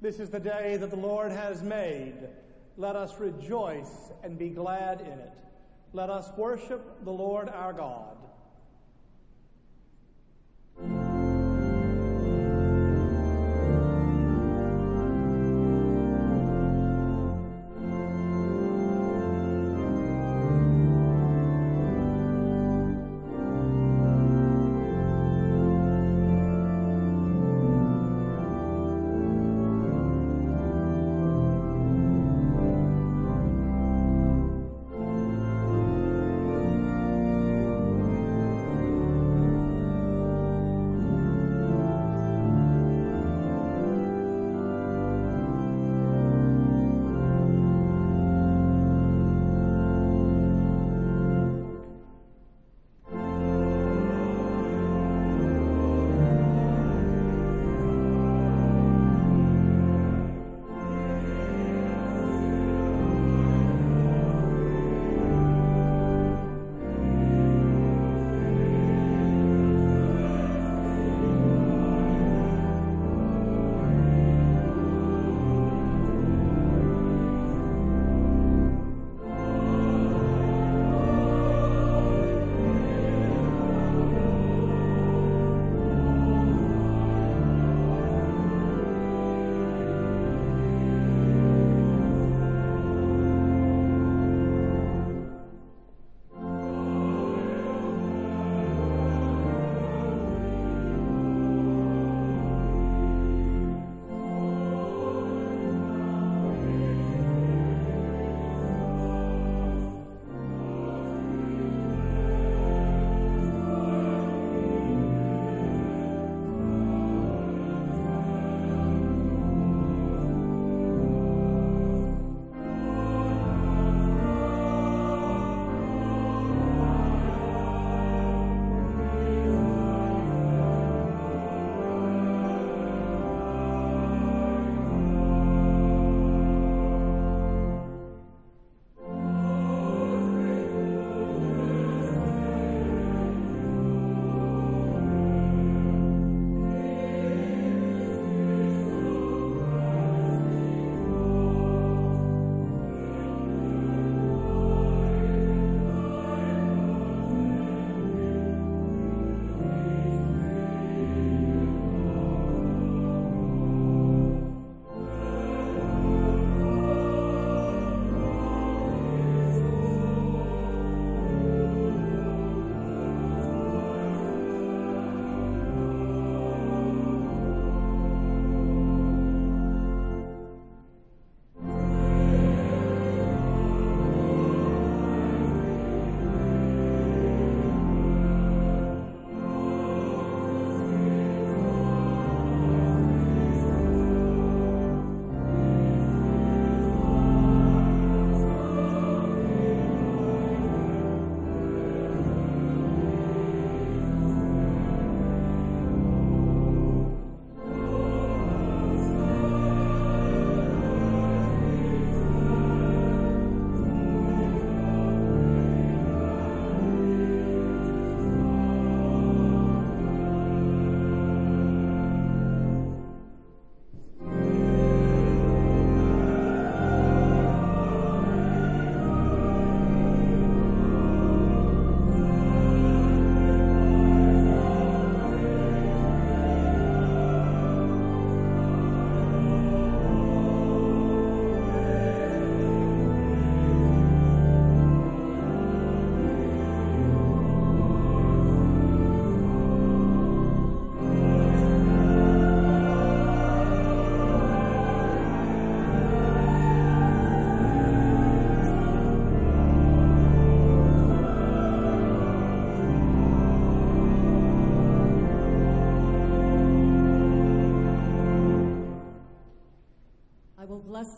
This is the day that the Lord has made. Let us rejoice and be glad in it. Let us worship the Lord our God.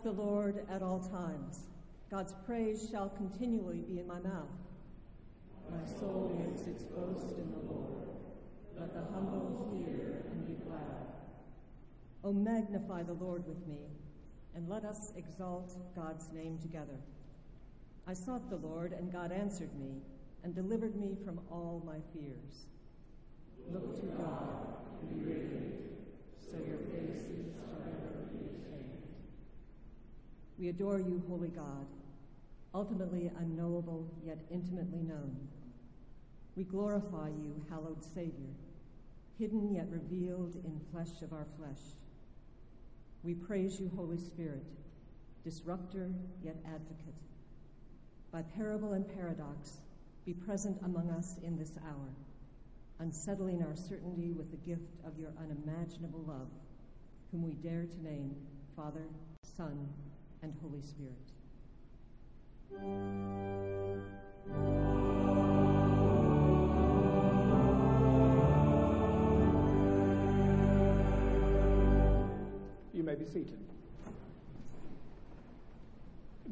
The Lord at all times. God's praise shall continually be in my mouth. My soul makes its boast in the Lord. Let the humble hear and be glad. O magnify the Lord with me, and let us exalt God's name together. I sought the Lord, and God answered me, and delivered me from all my fears. Look to God and be radiant, so your faces shall never be ashamed. We adore you, holy God, ultimately unknowable yet intimately known. We glorify you, hallowed Savior, hidden yet revealed in flesh of our flesh. We praise you, Holy Spirit, disruptor yet advocate. By parable and paradox, be present among us in this hour, unsettling our certainty with the gift of your unimaginable love, whom we dare to name Father, Son, and Holy Spirit. You may be seated.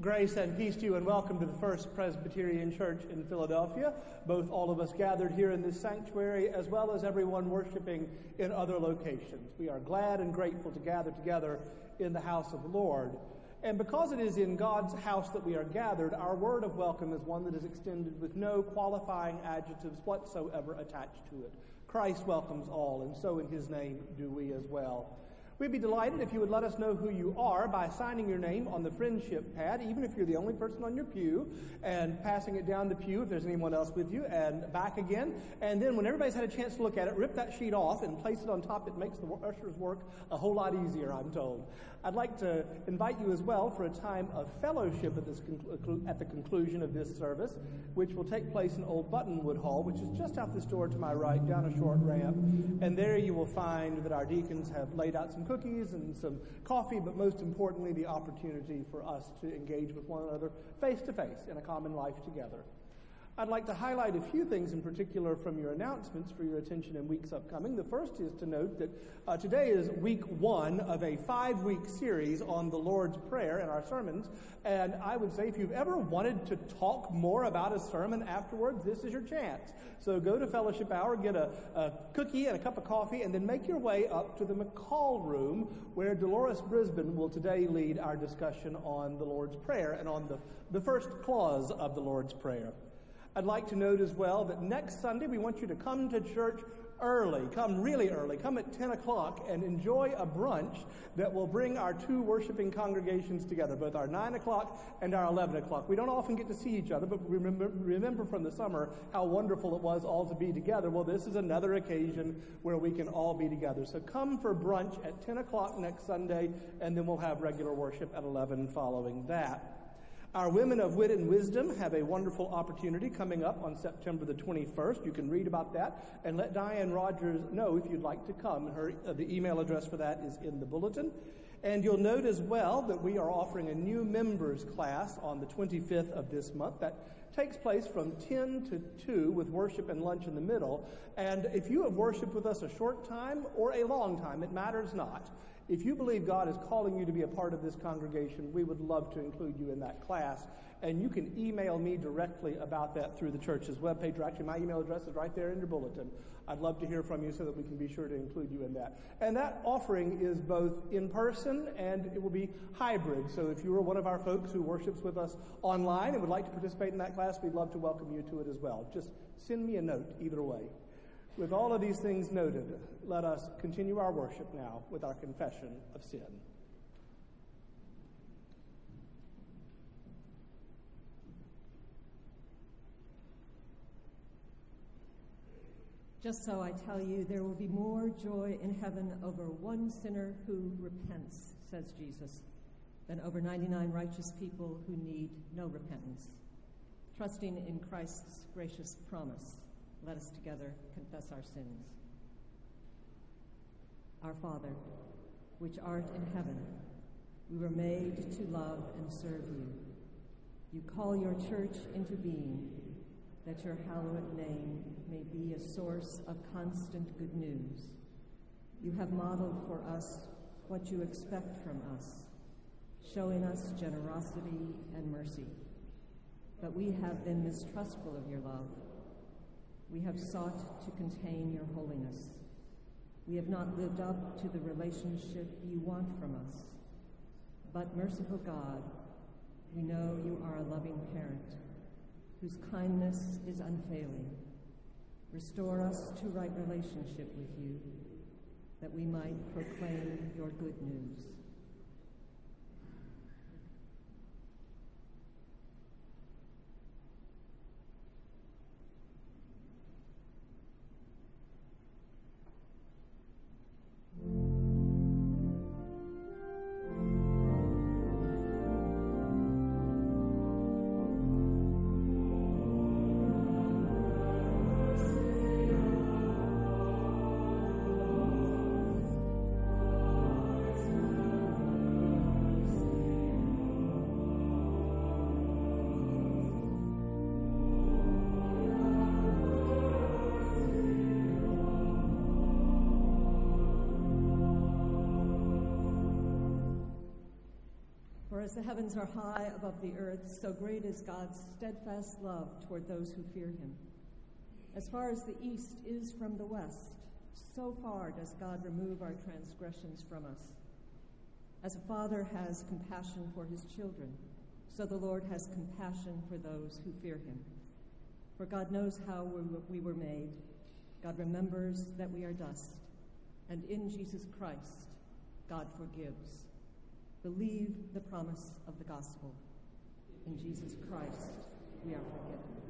Grace and peace to you, and welcome to the First Presbyterian Church in Philadelphia. Both all of us gathered here in this sanctuary, as well as everyone worshiping in other locations. We are glad and grateful to gather together in the house of the Lord. And because it is in God's house that we are gathered, our word of welcome is one that is extended with no qualifying adjectives whatsoever attached to it. Christ welcomes all, and so in his name do we as well. We'd be delighted if you would let us know who you are by signing your name on the friendship pad, even if you're the only person on your pew, and passing it down the pew if there's anyone else with you, and back again. And then when everybody's had a chance to look at it, rip that sheet off and place it on top. It makes the usher's work a whole lot easier, I'm told. I'd like to invite you as well for a time of fellowship at, this conclu- uh, at the conclusion of this service, which will take place in Old Buttonwood Hall, which is just out this door to my right, down a short ramp. And there you will find that our deacons have laid out some cookies and some coffee, but most importantly, the opportunity for us to engage with one another face to face in a common life together. I'd like to highlight a few things in particular from your announcements for your attention in weeks upcoming. The first is to note that uh, today is week one of a five week series on the Lord's Prayer and our sermons. And I would say if you've ever wanted to talk more about a sermon afterwards, this is your chance. So go to Fellowship Hour, get a, a cookie and a cup of coffee, and then make your way up to the McCall room where Dolores Brisbane will today lead our discussion on the Lord's Prayer and on the, the first clause of the Lord's Prayer. I'd like to note as well that next Sunday we want you to come to church early. Come really early. Come at 10 o'clock and enjoy a brunch that will bring our two worshiping congregations together, both our 9 o'clock and our 11 o'clock. We don't often get to see each other, but remember, remember from the summer how wonderful it was all to be together. Well, this is another occasion where we can all be together. So come for brunch at 10 o'clock next Sunday, and then we'll have regular worship at 11 following that. Our Women of Wit and Wisdom have a wonderful opportunity coming up on September the 21st. You can read about that and let Diane Rogers know if you'd like to come. Her, uh, the email address for that is in the bulletin. And you'll note as well that we are offering a new members class on the 25th of this month. That takes place from 10 to 2 with worship and lunch in the middle. And if you have worshiped with us a short time or a long time, it matters not. If you believe God is calling you to be a part of this congregation, we would love to include you in that class. And you can email me directly about that through the church's webpage, or actually, my email address is right there in your bulletin. I'd love to hear from you so that we can be sure to include you in that. And that offering is both in person and it will be hybrid. So if you are one of our folks who worships with us online and would like to participate in that class, we'd love to welcome you to it as well. Just send me a note either way. With all of these things noted, let us continue our worship now with our confession of sin. Just so I tell you, there will be more joy in heaven over one sinner who repents, says Jesus, than over 99 righteous people who need no repentance. Trusting in Christ's gracious promise let us together confess our sins. Our Father, which art in heaven, we were made to love and serve you. You call your church into being, that your hallowed name may be a source of constant good news. You have modeled for us what you expect from us, showing us generosity and mercy. But we have been mistrustful of your love we have sought to contain your holiness. We have not lived up to the relationship you want from us. But, merciful God, we know you are a loving parent whose kindness is unfailing. Restore us to right relationship with you, that we might proclaim your good news. As the heavens are high above the earth, so great is God's steadfast love toward those who fear him. As far as the east is from the west, so far does God remove our transgressions from us. As a father has compassion for his children, so the Lord has compassion for those who fear him. For God knows how we were made. God remembers that we are dust. And in Jesus Christ, God forgives. Believe the promise of the gospel. In Jesus Christ, we are forgiven.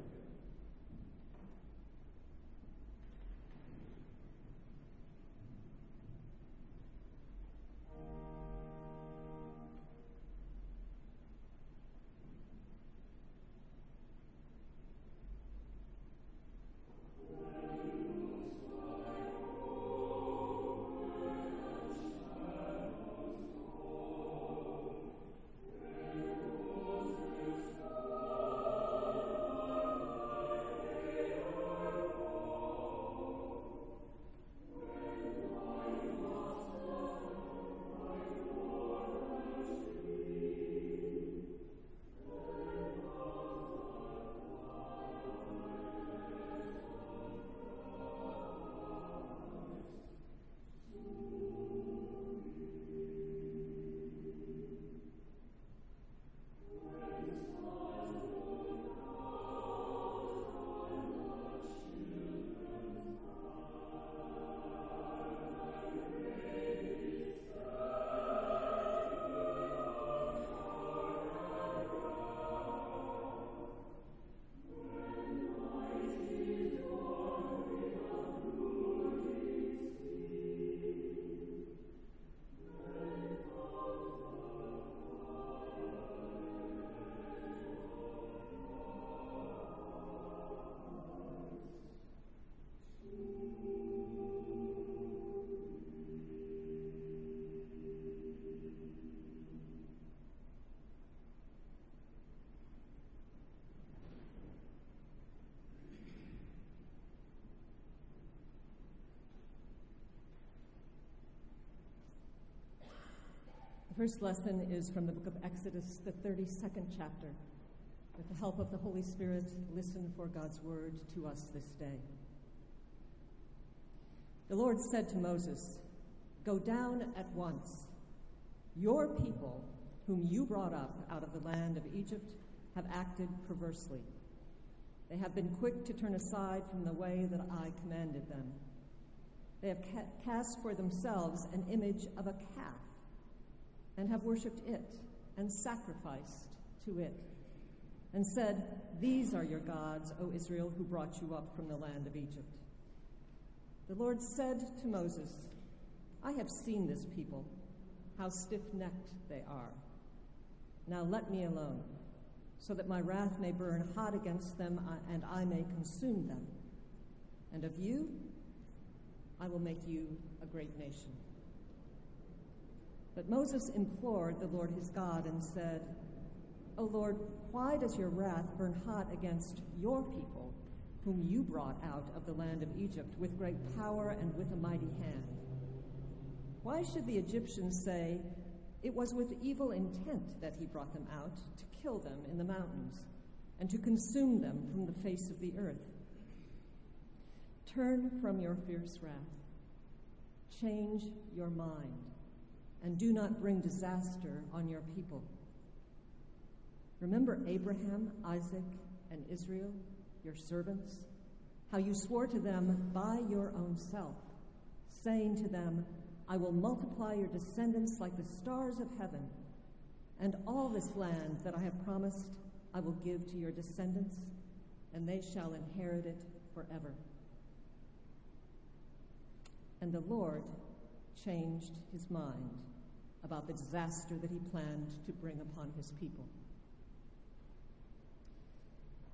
First lesson is from the book of Exodus, the 32nd chapter. With the help of the Holy Spirit, listen for God's word to us this day. The Lord said to Moses, Go down at once. Your people, whom you brought up out of the land of Egypt, have acted perversely. They have been quick to turn aside from the way that I commanded them. They have ca- cast for themselves an image of a calf and have worshipped it and sacrificed to it and said, These are your gods, O Israel, who brought you up from the land of Egypt. The Lord said to Moses, I have seen this people, how stiff necked they are. Now let me alone, so that my wrath may burn hot against them uh, and I may consume them. And of you, I will make you a great nation. But Moses implored the Lord his God and said, O Lord, why does your wrath burn hot against your people, whom you brought out of the land of Egypt with great power and with a mighty hand? Why should the Egyptians say, It was with evil intent that he brought them out, to kill them in the mountains, and to consume them from the face of the earth? Turn from your fierce wrath. Change your mind and do not bring disaster on your people. Remember Abraham, Isaac, and Israel, your servants, how you swore to them by your own self, saying to them, I will multiply your descendants like the stars of heaven, and all this land that I have promised I will give to your descendants, and they shall inherit it forever. And the Lord changed his mind about the disaster that he planned to bring upon his people.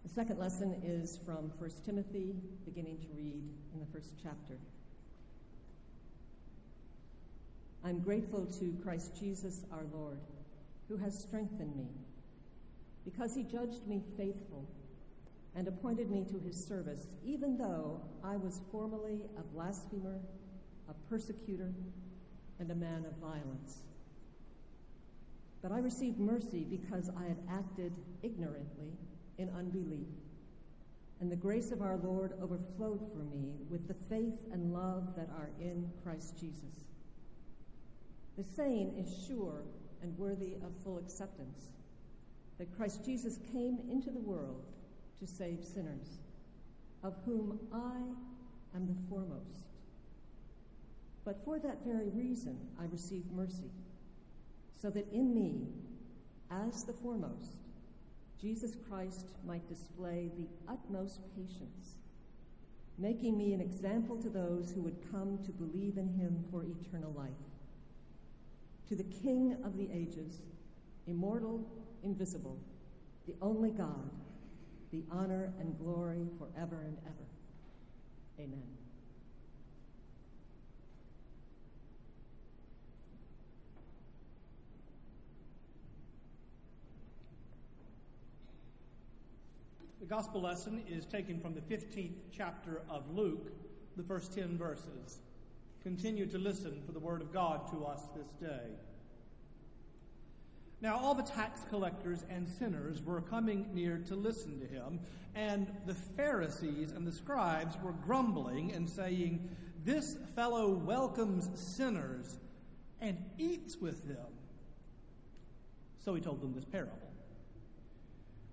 The second lesson is from 1 Timothy, beginning to read in the first chapter. I'm grateful to Christ Jesus our Lord, who has strengthened me, because he judged me faithful and appointed me to his service, even though I was formerly a blasphemer, a persecutor, and a man of violence. But I received mercy because I had acted ignorantly in unbelief. And the grace of our Lord overflowed for me with the faith and love that are in Christ Jesus. The saying is sure and worthy of full acceptance that Christ Jesus came into the world to save sinners, of whom I am the foremost. But for that very reason I received mercy, so that in me, as the foremost, Jesus Christ might display the utmost patience, making me an example to those who would come to believe in him for eternal life. To the King of the ages, immortal, invisible, the only God, be honor and glory forever and ever. Amen. The gospel lesson is taken from the 15th chapter of Luke, the first 10 verses. Continue to listen for the word of God to us this day. Now, all the tax collectors and sinners were coming near to listen to him, and the Pharisees and the scribes were grumbling and saying, This fellow welcomes sinners and eats with them. So he told them this parable.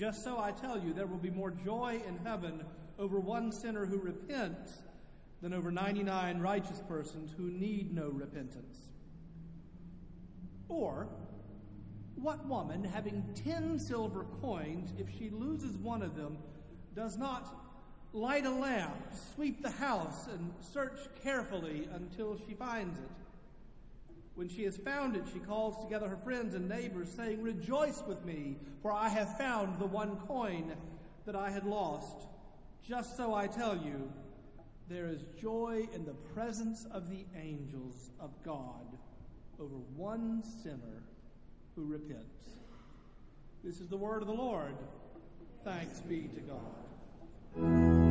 Just so I tell you, there will be more joy in heaven over one sinner who repents than over 99 righteous persons who need no repentance. Or, what woman, having ten silver coins, if she loses one of them, does not light a lamp, sweep the house, and search carefully until she finds it? When she has found it, she calls together her friends and neighbors, saying, Rejoice with me, for I have found the one coin that I had lost. Just so I tell you, there is joy in the presence of the angels of God over one sinner who repents. This is the word of the Lord. Thanks be to God.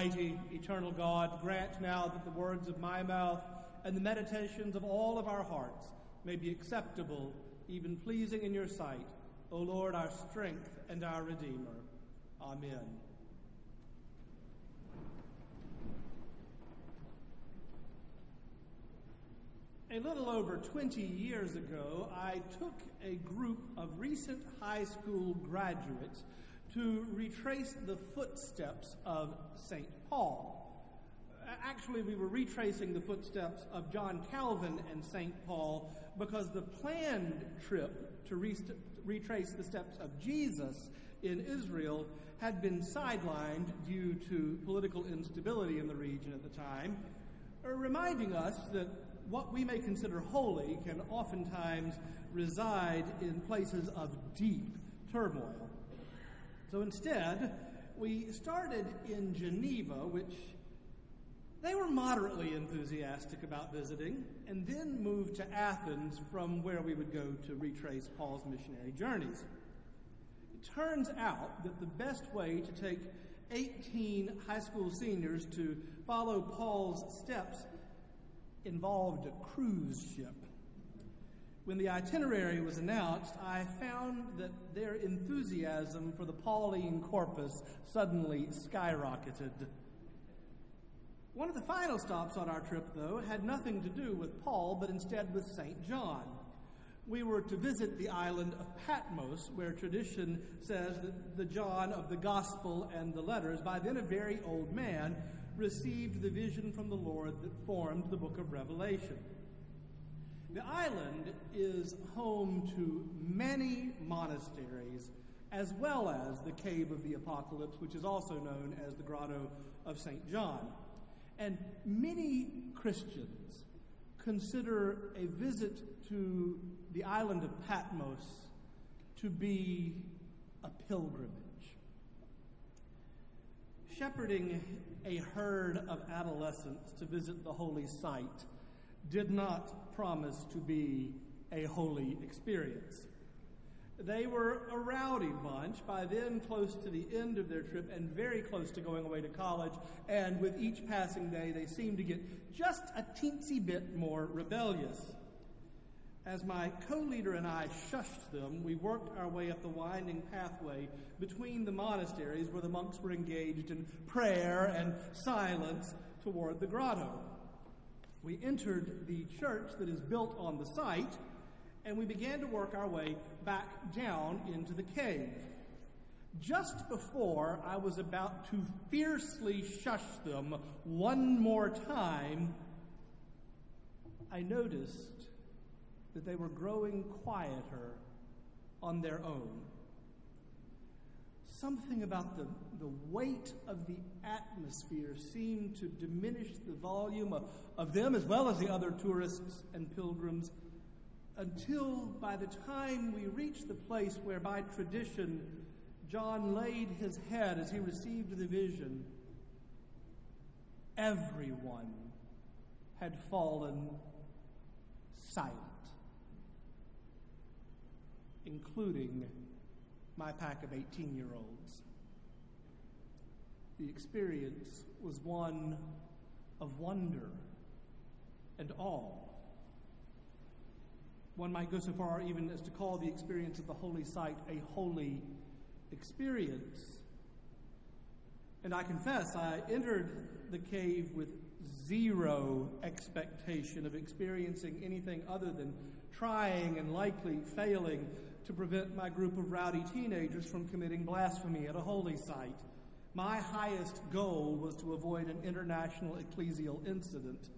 Almighty, eternal God, grant now that the words of my mouth and the meditations of all of our hearts may be acceptable, even pleasing in your sight, O Lord, our strength and our Redeemer. Amen. A little over 20 years ago, I took a group of recent high school graduates to retrace the footsteps of St. Paul. Actually, we were retracing the footsteps of John Calvin and St. Paul because the planned trip to re- retrace the steps of Jesus in Israel had been sidelined due to political instability in the region at the time, uh, reminding us that what we may consider holy can oftentimes reside in places of deep turmoil. So instead, we started in Geneva, which They were moderately enthusiastic about visiting and then moved to Athens from where we would go to retrace Paul's missionary journeys. It turns out that the best way to take 18 high school seniors to follow Paul's steps involved a cruise ship. When the itinerary was announced, I found that their enthusiasm for the Pauline corpus suddenly skyrocketed. One of the final stops on our trip, though, had nothing to do with Paul, but instead with St. John. We were to visit the island of Patmos, where tradition says that the John of the Gospel and the letters, by then a very old man, received the vision from the Lord that formed the book of Revelation. The island is home to many monasteries, as well as the Cave of the Apocalypse, which is also known as the Grotto of St. John. And many Christians consider a visit to the island of Patmos to be a pilgrimage. Shepherding a herd of adolescents to visit the holy site did not promise to be a holy experience. They were a rowdy bunch, by then close to the end of their trip and very close to going away to college, and with each passing day, they seemed to get just a teensy bit more rebellious. As my co leader and I shushed them, we worked our way up the winding pathway between the monasteries where the monks were engaged in prayer and silence toward the grotto. We entered the church that is built on the site, and we began to work our way back down into the cave. Just before I was about to fiercely shush them one more time, I noticed that they were growing quieter on their own. Something about the, the weight of the atmosphere seemed to diminish the volume of, of them as well as the other tourists and pilgrims until by the time we reached the place where by tradition John laid his head as he received the vision, everyone had fallen silent, including my pack of 18 year olds. The experience was one of wonder and awe. One might go so far even as to call the experience of the holy site a holy experience. And I confess, I entered the cave with zero expectation of experiencing anything other than trying and likely failing to prevent my group of rowdy teenagers from committing blasphemy at a holy site. My highest goal was to avoid an international ecclesial incident.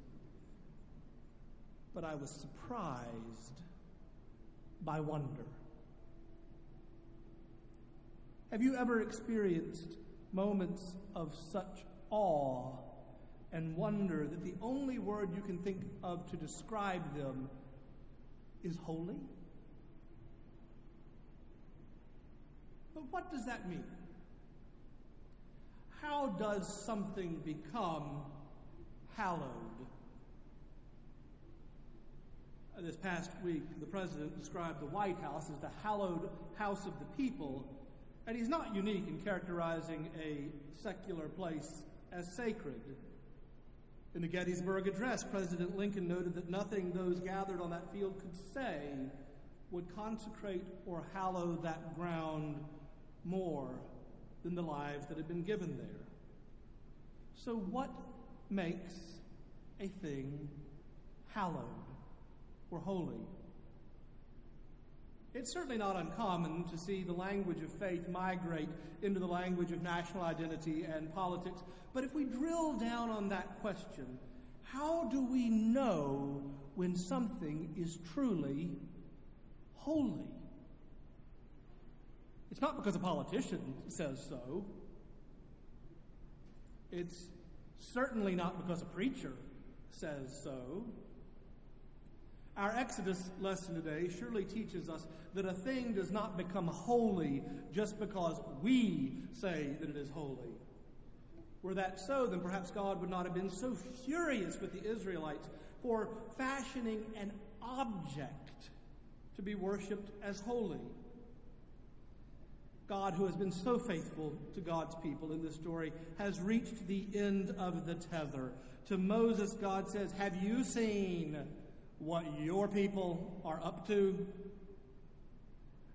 But I was surprised by wonder. Have you ever experienced moments of such awe and wonder that the only word you can think of to describe them is holy? But what does that mean? How does something become hallowed? Uh, this past week, the president described the White House as the hallowed house of the people, and he's not unique in characterizing a secular place as sacred. In the Gettysburg Address, President Lincoln noted that nothing those gathered on that field could say would consecrate or hallow that ground more than the lives that had been given there. So, what makes a thing hallowed or holy? It's certainly not uncommon to see the language of faith migrate into the language of national identity and politics. But if we drill down on that question, how do we know when something is truly holy? It's not because a politician says so. It's certainly not because a preacher says so. Our Exodus lesson today surely teaches us that a thing does not become holy just because we say that it is holy. Were that so, then perhaps God would not have been so furious with the Israelites for fashioning an object to be worshiped as holy. God, who has been so faithful to God's people in this story, has reached the end of the tether. To Moses, God says, Have you seen what your people are up to?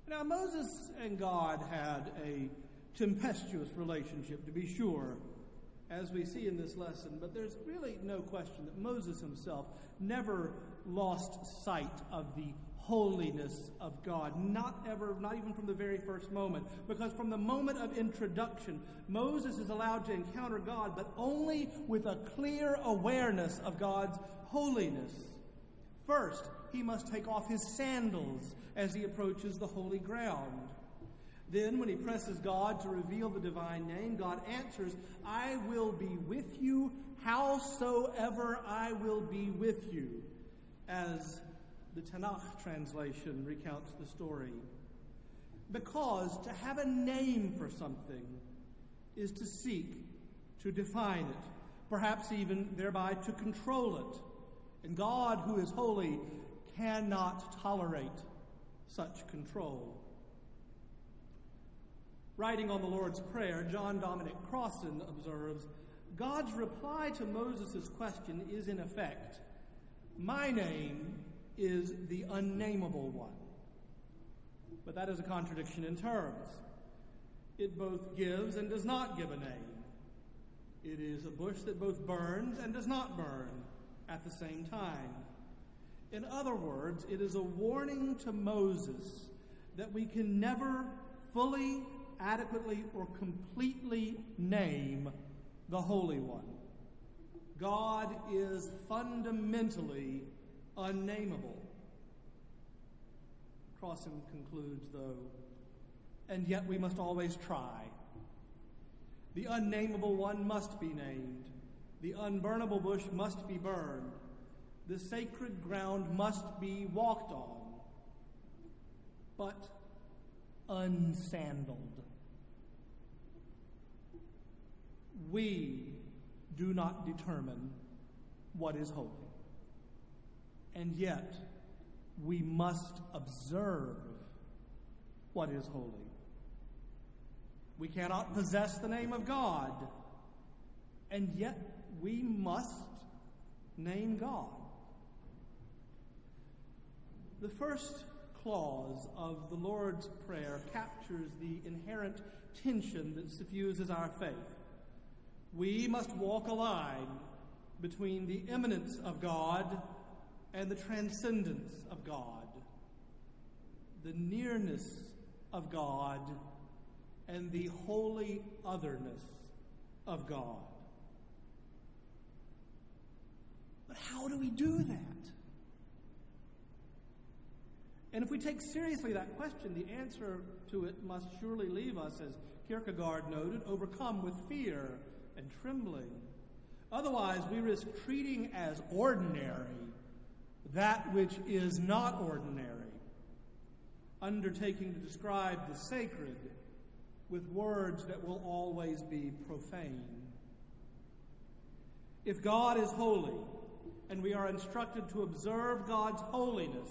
Now, Moses and God had a tempestuous relationship, to be sure, as we see in this lesson, but there's really no question that Moses himself never lost sight of the holiness of God. Not ever, not even from the very first moment. Because from the moment of introduction, Moses is allowed to encounter God, but only with a clear awareness of God's holiness. First, he must take off his sandals as he approaches the holy ground. Then, when he presses God to reveal the divine name, God answers, I will be with you howsoever I will be with you, as the Tanakh translation recounts the story. Because to have a name for something is to seek to define it, perhaps even thereby to control it. And God, who is holy, cannot tolerate such control. Writing on the Lord's Prayer, John Dominic Crossan observes God's reply to Moses' question is, in effect, My name is the unnameable one. But that is a contradiction in terms. It both gives and does not give a name. It is a bush that both burns and does not burn at the same time. In other words, it is a warning to Moses that we can never fully, adequately, or completely name the Holy One. God is fundamentally unnameable. Crossan concludes, though, and yet we must always try. The unnameable one must be named. The unburnable bush must be burned. The sacred ground must be walked on, but unsandaled. We do not determine what is holy and yet we must observe what is holy. We cannot possess the name of God, and yet we must name God. The first clause of the Lord's Prayer captures the inherent tension that suffuses our faith. We must walk a line between the immanence of God and the transcendence of God, the nearness of God, and the holy otherness of God. But how do we do that? And if we take seriously that question, the answer to it must surely leave us, as Kierkegaard noted, overcome with fear and trembling. Otherwise, we risk treating as ordinary that which is not ordinary, undertaking to describe the sacred with words that will always be profane. If God is holy, and we are instructed to observe God's holiness,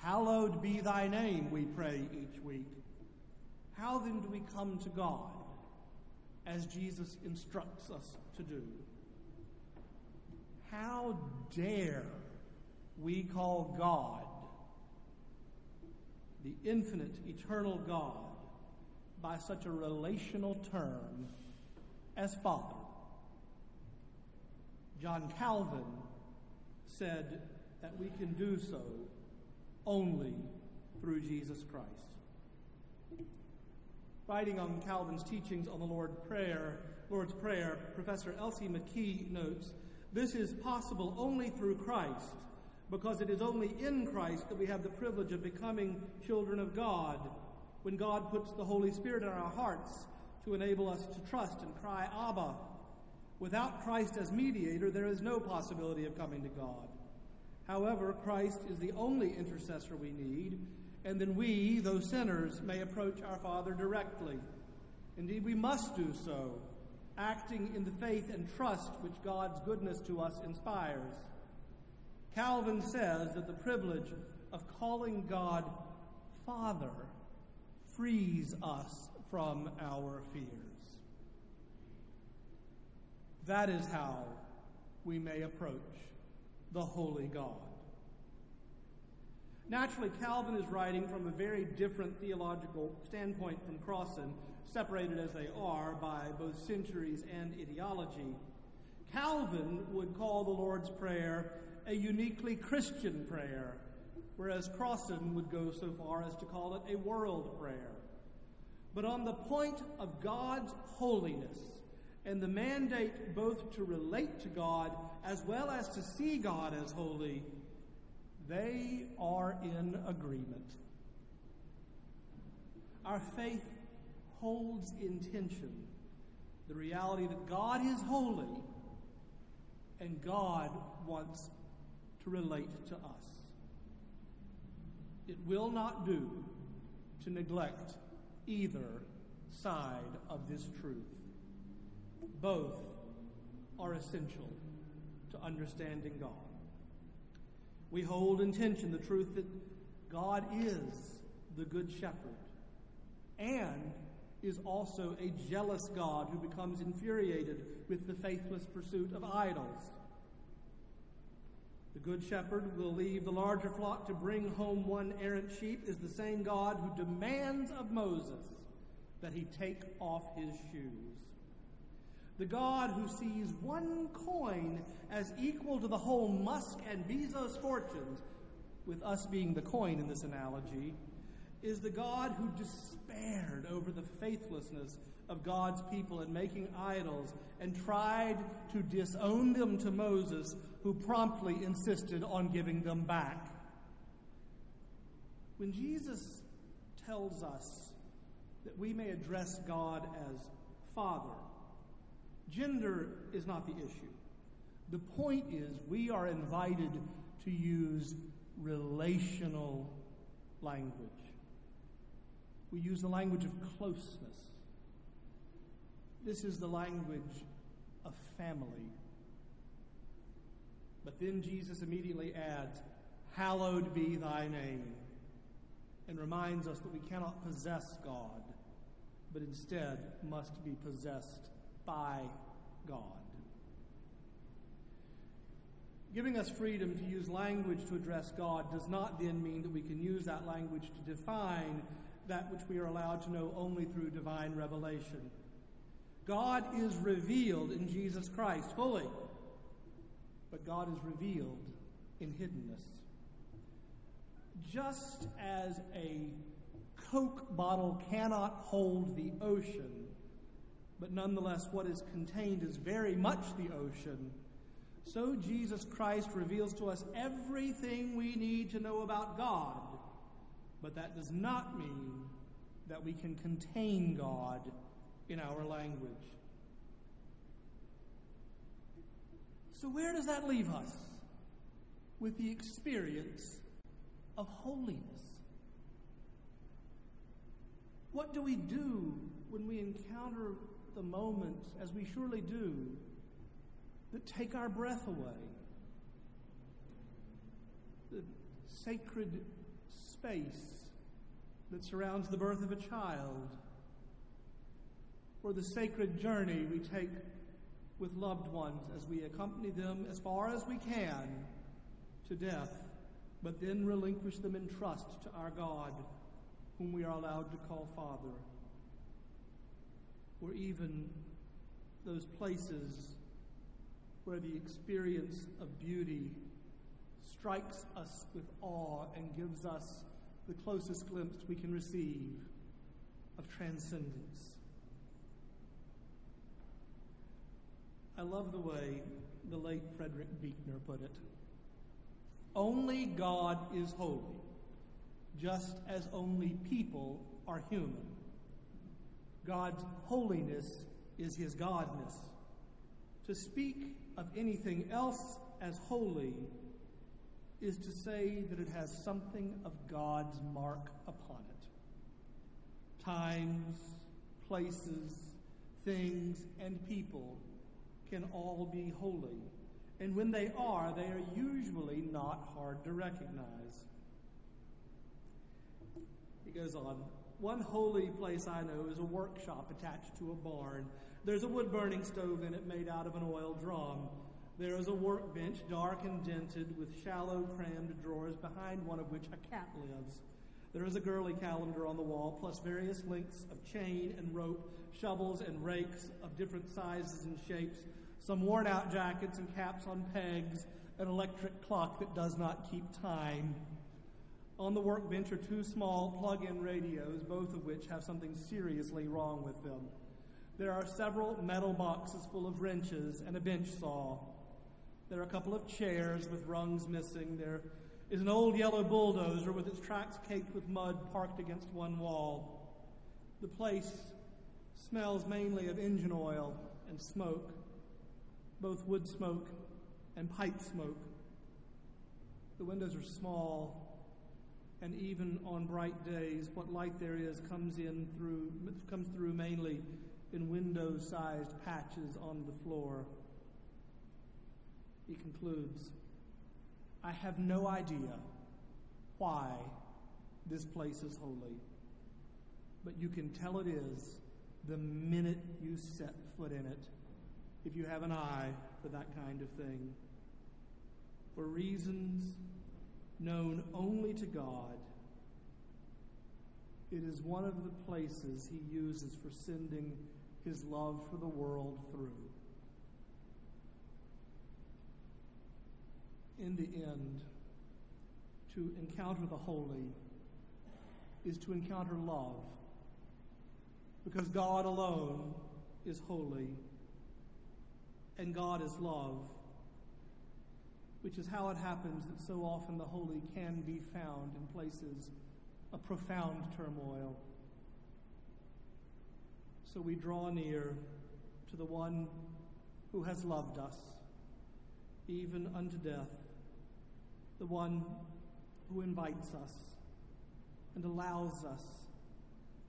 hallowed be thy name, we pray each week. How then do we come to God as Jesus instructs us to do? How dare we call God, the infinite, eternal God, by such a relational term as Father. John Calvin said that we can do so only through Jesus Christ. Writing on Calvin's teachings on the Lord prayer, Lord's Prayer, Professor Elsie McKee notes, this is possible only through Christ because it is only in Christ that we have the privilege of becoming children of God when God puts the Holy Spirit in our hearts to enable us to trust and cry, Abba. Without Christ as mediator, there is no possibility of coming to God. However, Christ is the only intercessor we need, and then we, though sinners, may approach our Father directly. Indeed, we must do so, acting in the faith and trust which God's goodness to us inspires. Calvin says that the privilege of calling God Father frees us from our fears. That is how we may approach the Holy God. Naturally, Calvin is writing from a very different theological standpoint from Crossan, separated as they are by both centuries and ideology. Calvin would call the Lord's Prayer a uniquely Christian prayer, whereas Crossan would go so far as to call it a world prayer. But on the point of God's holiness and the mandate both to relate to God as well as to see God as holy, they are in agreement. Our faith holds in tension the reality that God is holy and God wants to relate to us. It will not do to neglect either side of this truth. Both are essential to understanding God. We hold in tension the truth that God is the Good Shepherd and is also a jealous God who becomes infuriated with the faithless pursuit of idols. The Good Shepherd will leave the larger flock to bring home one errant sheep, is the same God who demands of Moses that he take off his shoes. The God who sees one coin as equal to the whole Musk and Bezos fortunes, with us being the coin in this analogy, is the God who despaired over the faithlessness of God's people in making idols and tried to disown them to Moses, who promptly insisted on giving them back. When Jesus tells us that we may address God as Father, gender is not the issue. The point is, we are invited to use relational language. We use the language of closeness. This is the language of family. But then Jesus immediately adds, Hallowed be thy name, and reminds us that we cannot possess God, but instead must be possessed by God. Giving us freedom to use language to address God does not then mean that we can use that language to define that which we are allowed to know only through divine revelation. God is revealed in Jesus Christ fully, but God is revealed in hiddenness. Just as a Coke bottle cannot hold the ocean, but nonetheless what is contained is very much the ocean, so Jesus Christ reveals to us everything we need to know about God, but that does not mean that we can contain God in our language. So, where does that leave us? With the experience of holiness. What do we do when we encounter the moments, as we surely do, that take our breath away? The sacred space that surrounds the birth of a child or the sacred journey we take with loved ones as we accompany them as far as we can to death, but then relinquish them in trust to our God, whom we are allowed to call Father. Or even those places where the experience of beauty strikes us with awe and gives us the closest glimpse we can receive of transcendence. I love the way the late Frederick Buechner put it. Only God is holy, just as only people are human. God's holiness is his godness. To speak of anything else as holy is to say that it has something of God's mark upon it. Times, places, things, and people can all be holy. And when they are, they are usually not hard to recognize. He goes on. One holy place I know is a workshop attached to a barn. There's a wood burning stove in it made out of an oil drum. There is a workbench, dark and dented, with shallow, crammed drawers, behind one of which a cat lives. There is a girly calendar on the wall, plus various lengths of chain and rope, shovels and rakes of different sizes and shapes, some worn out jackets and caps on pegs, an electric clock that does not keep time. On the workbench are two small plug in radios, both of which have something seriously wrong with them. There are several metal boxes full of wrenches and a bench saw. There are a couple of chairs with rungs missing. There is an old yellow bulldozer with its tracks caked with mud parked against one wall. The place smells mainly of engine oil and smoke, both wood smoke and pipe smoke. The windows are small and even on bright days, what light there is comes in through comes through mainly in window-sized patches on the floor. He concludes, I have no idea why this place is holy, but you can tell it is the minute you set foot in it, if you have an eye for that kind of thing. For reasons known only to God, it is one of the places he uses for sending his love for the world through. In the end, to encounter the holy is to encounter love. Because God alone is holy and God is love which is how it happens that so often the holy can be found in places of profound turmoil. So we draw near to the one who has loved us, even unto death, the one who invites us and allows us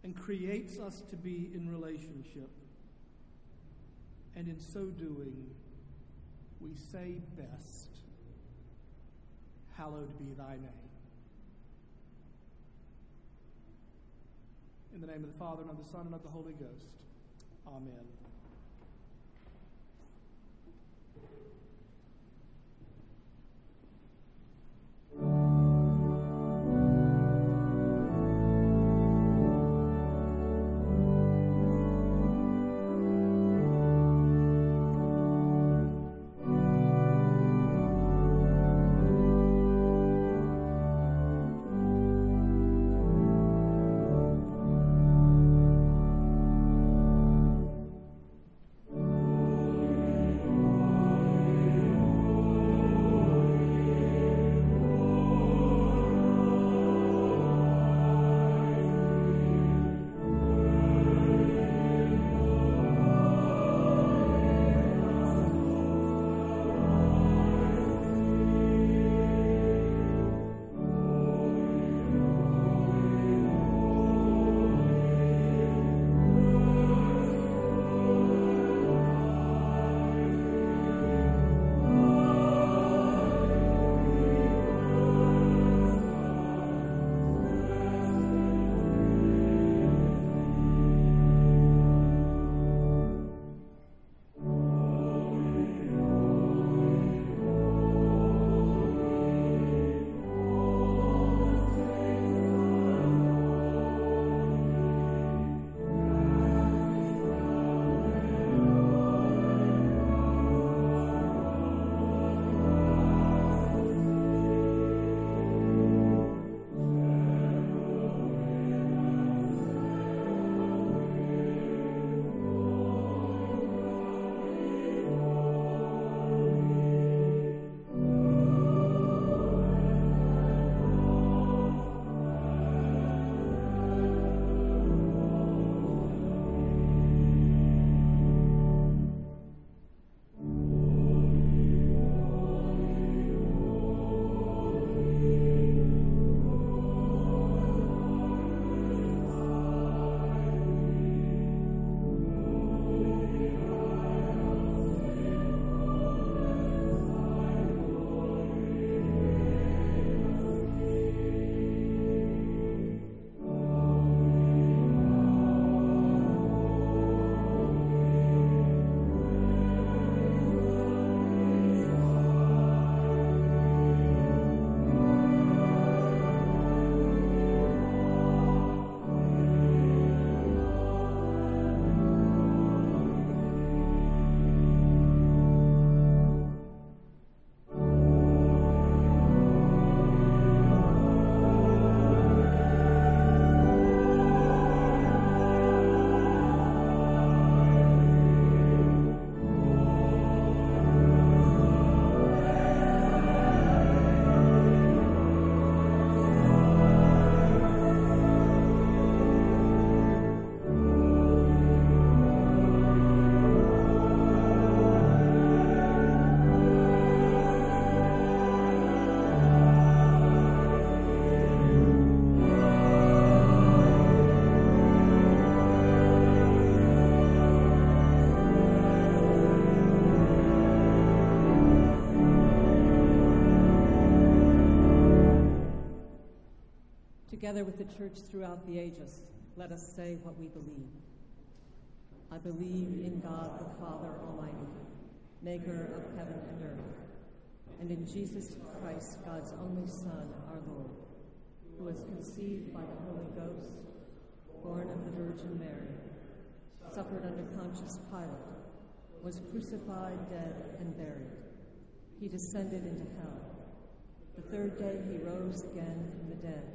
and creates us to be in relationship. And in so doing, we say best hallowed be thy name. In the name of the Father, and of the Son, and of the Holy Ghost. Amen. Together with the church throughout the ages, let us say what we believe. I believe in God the Father Almighty, maker of heaven and earth, and in Jesus Christ, God's only Son, our Lord, who was conceived by the Holy Ghost, born of the Virgin Mary, suffered under Pontius Pilate, was crucified, dead, and buried. He descended into hell. The third day he rose again from the dead.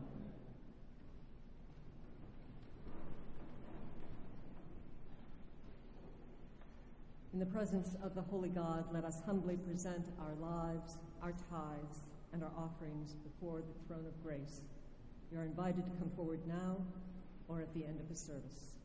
In the presence of the Holy God, let us humbly present our lives, our tithes, and our offerings before the throne of grace. You are invited to come forward now or at the end of the service.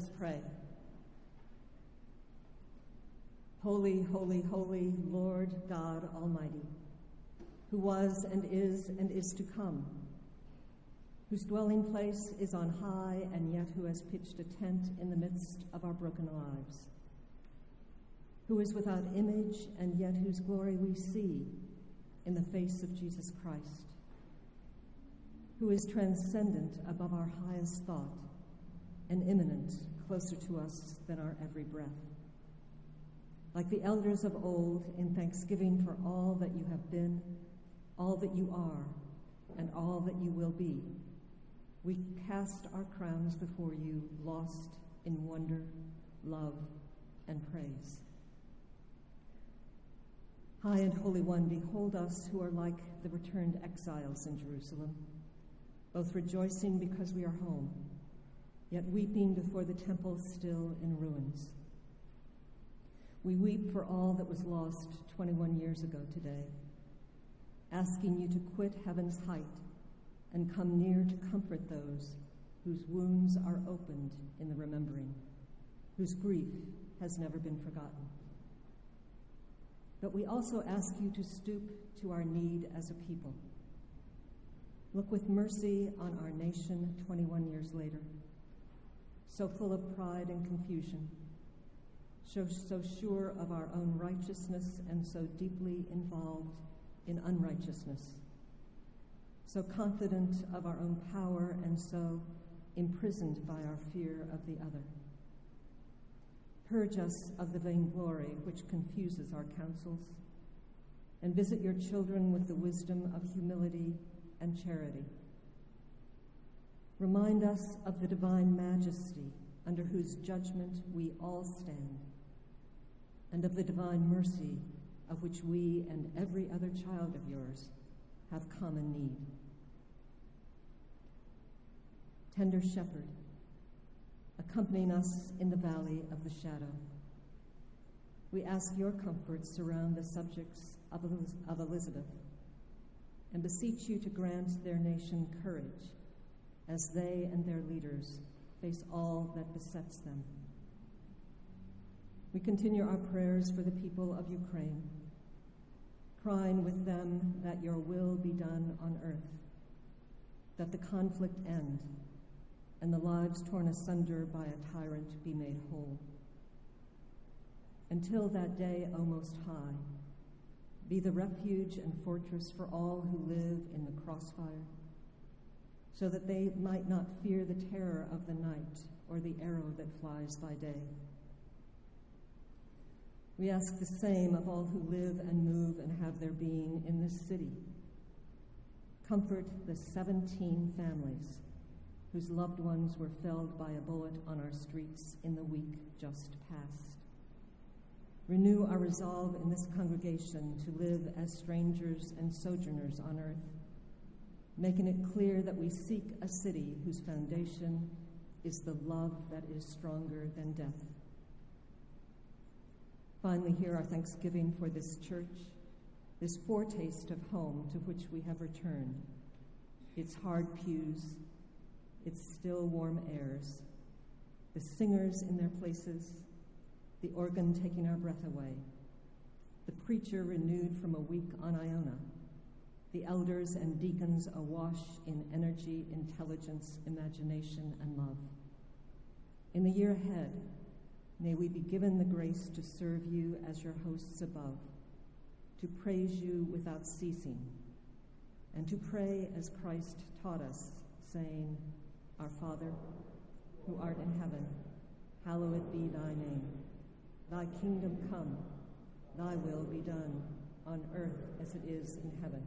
Us pray. Holy, holy, holy Lord God Almighty, who was and is and is to come, whose dwelling place is on high and yet who has pitched a tent in the midst of our broken lives, who is without image and yet whose glory we see in the face of Jesus Christ, who is transcendent above our highest thought and immanent closer to us than our every breath like the elders of old, in thanksgiving for all that you have been, all that you are, and all that you will be, we cast our crowns before you, lost in wonder, love, and praise. High and Holy One, behold us who are like the returned exiles in Jerusalem, both rejoicing because we are home, yet weeping before the temple still in ruins. We weep for all that was lost 21 years ago today, asking you to quit heaven's height and come near to comfort those whose wounds are opened in the remembering, whose grief has never been forgotten. But we also ask you to stoop to our need as a people. Look with mercy on our nation 21 years later, so full of pride and confusion so, so sure of our own righteousness and so deeply involved in unrighteousness, so confident of our own power and so imprisoned by our fear of the other. Purge us of the vainglory which confuses our counsels, and visit your children with the wisdom of humility and charity. Remind us of the divine majesty under whose judgment we all stand and of the divine mercy of which we and every other child of yours have common need. Tender Shepherd, accompanying us in the valley of the shadow, we ask your comfort surround the subjects of, Elizabeth and beseech you to grant their nation courage as they and their leaders face all that besets them. We continue our prayers for the people of Ukraine, crying with them that your will be done on earth, that the conflict end, and the lives torn asunder by a tyrant be made whole. Until that day, O Most High, be the refuge and fortress for all who live in the crossfire, so that they might not fear the terror of the night or the arrow that flies by day. We ask the same of all who live and move and have their being in this city. Comfort the 17 families whose loved ones were felled by a bullet on our streets in the week just past. Renew our resolve in this congregation to live as strangers and sojourners on earth, making it clear that we seek a city whose foundation is the love that is stronger than death. Finally, hear our thanksgiving for this church, this foretaste of home to which we have returned, its hard pews, its still warm airs, the singers in their places, the organ taking our breath away, the preacher renewed from a week on Iona, the elders and deacons awash in energy, intelligence, imagination, and love. In the year ahead, May we be given the grace to serve you as your hosts above, to praise you without ceasing, and to pray as Christ taught us, saying, Our Father, who art in heaven, hallowed be thy name. Thy kingdom come, thy will be done, on earth as it is in heaven.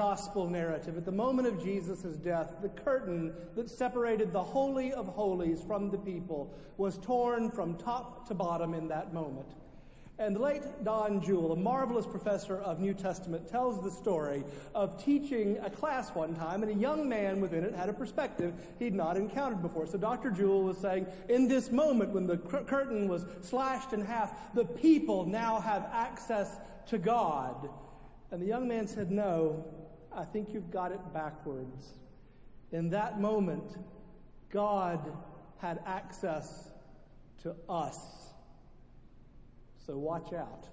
Gospel narrative, at the moment of Jesus' death, the curtain that separated the Holy of Holies from the people was torn from top to bottom in that moment. And the late Don Juel, a marvelous professor of New Testament, tells the story of teaching a class one time, and a young man within it had a perspective he'd not encountered before. So Dr. Juel was saying, in this moment when the curtain was slashed in half, the people now have access to God. And the young man said, No, I think you've got it backwards. In that moment, God had access to us. So watch out.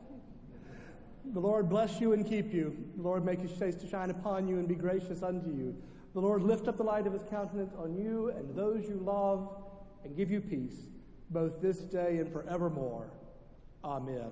The Lord bless you and keep you. The Lord make his face to shine upon you and be gracious unto you. The Lord lift up the light of his countenance on you and those you love and give you peace, both this day and forevermore. Amen.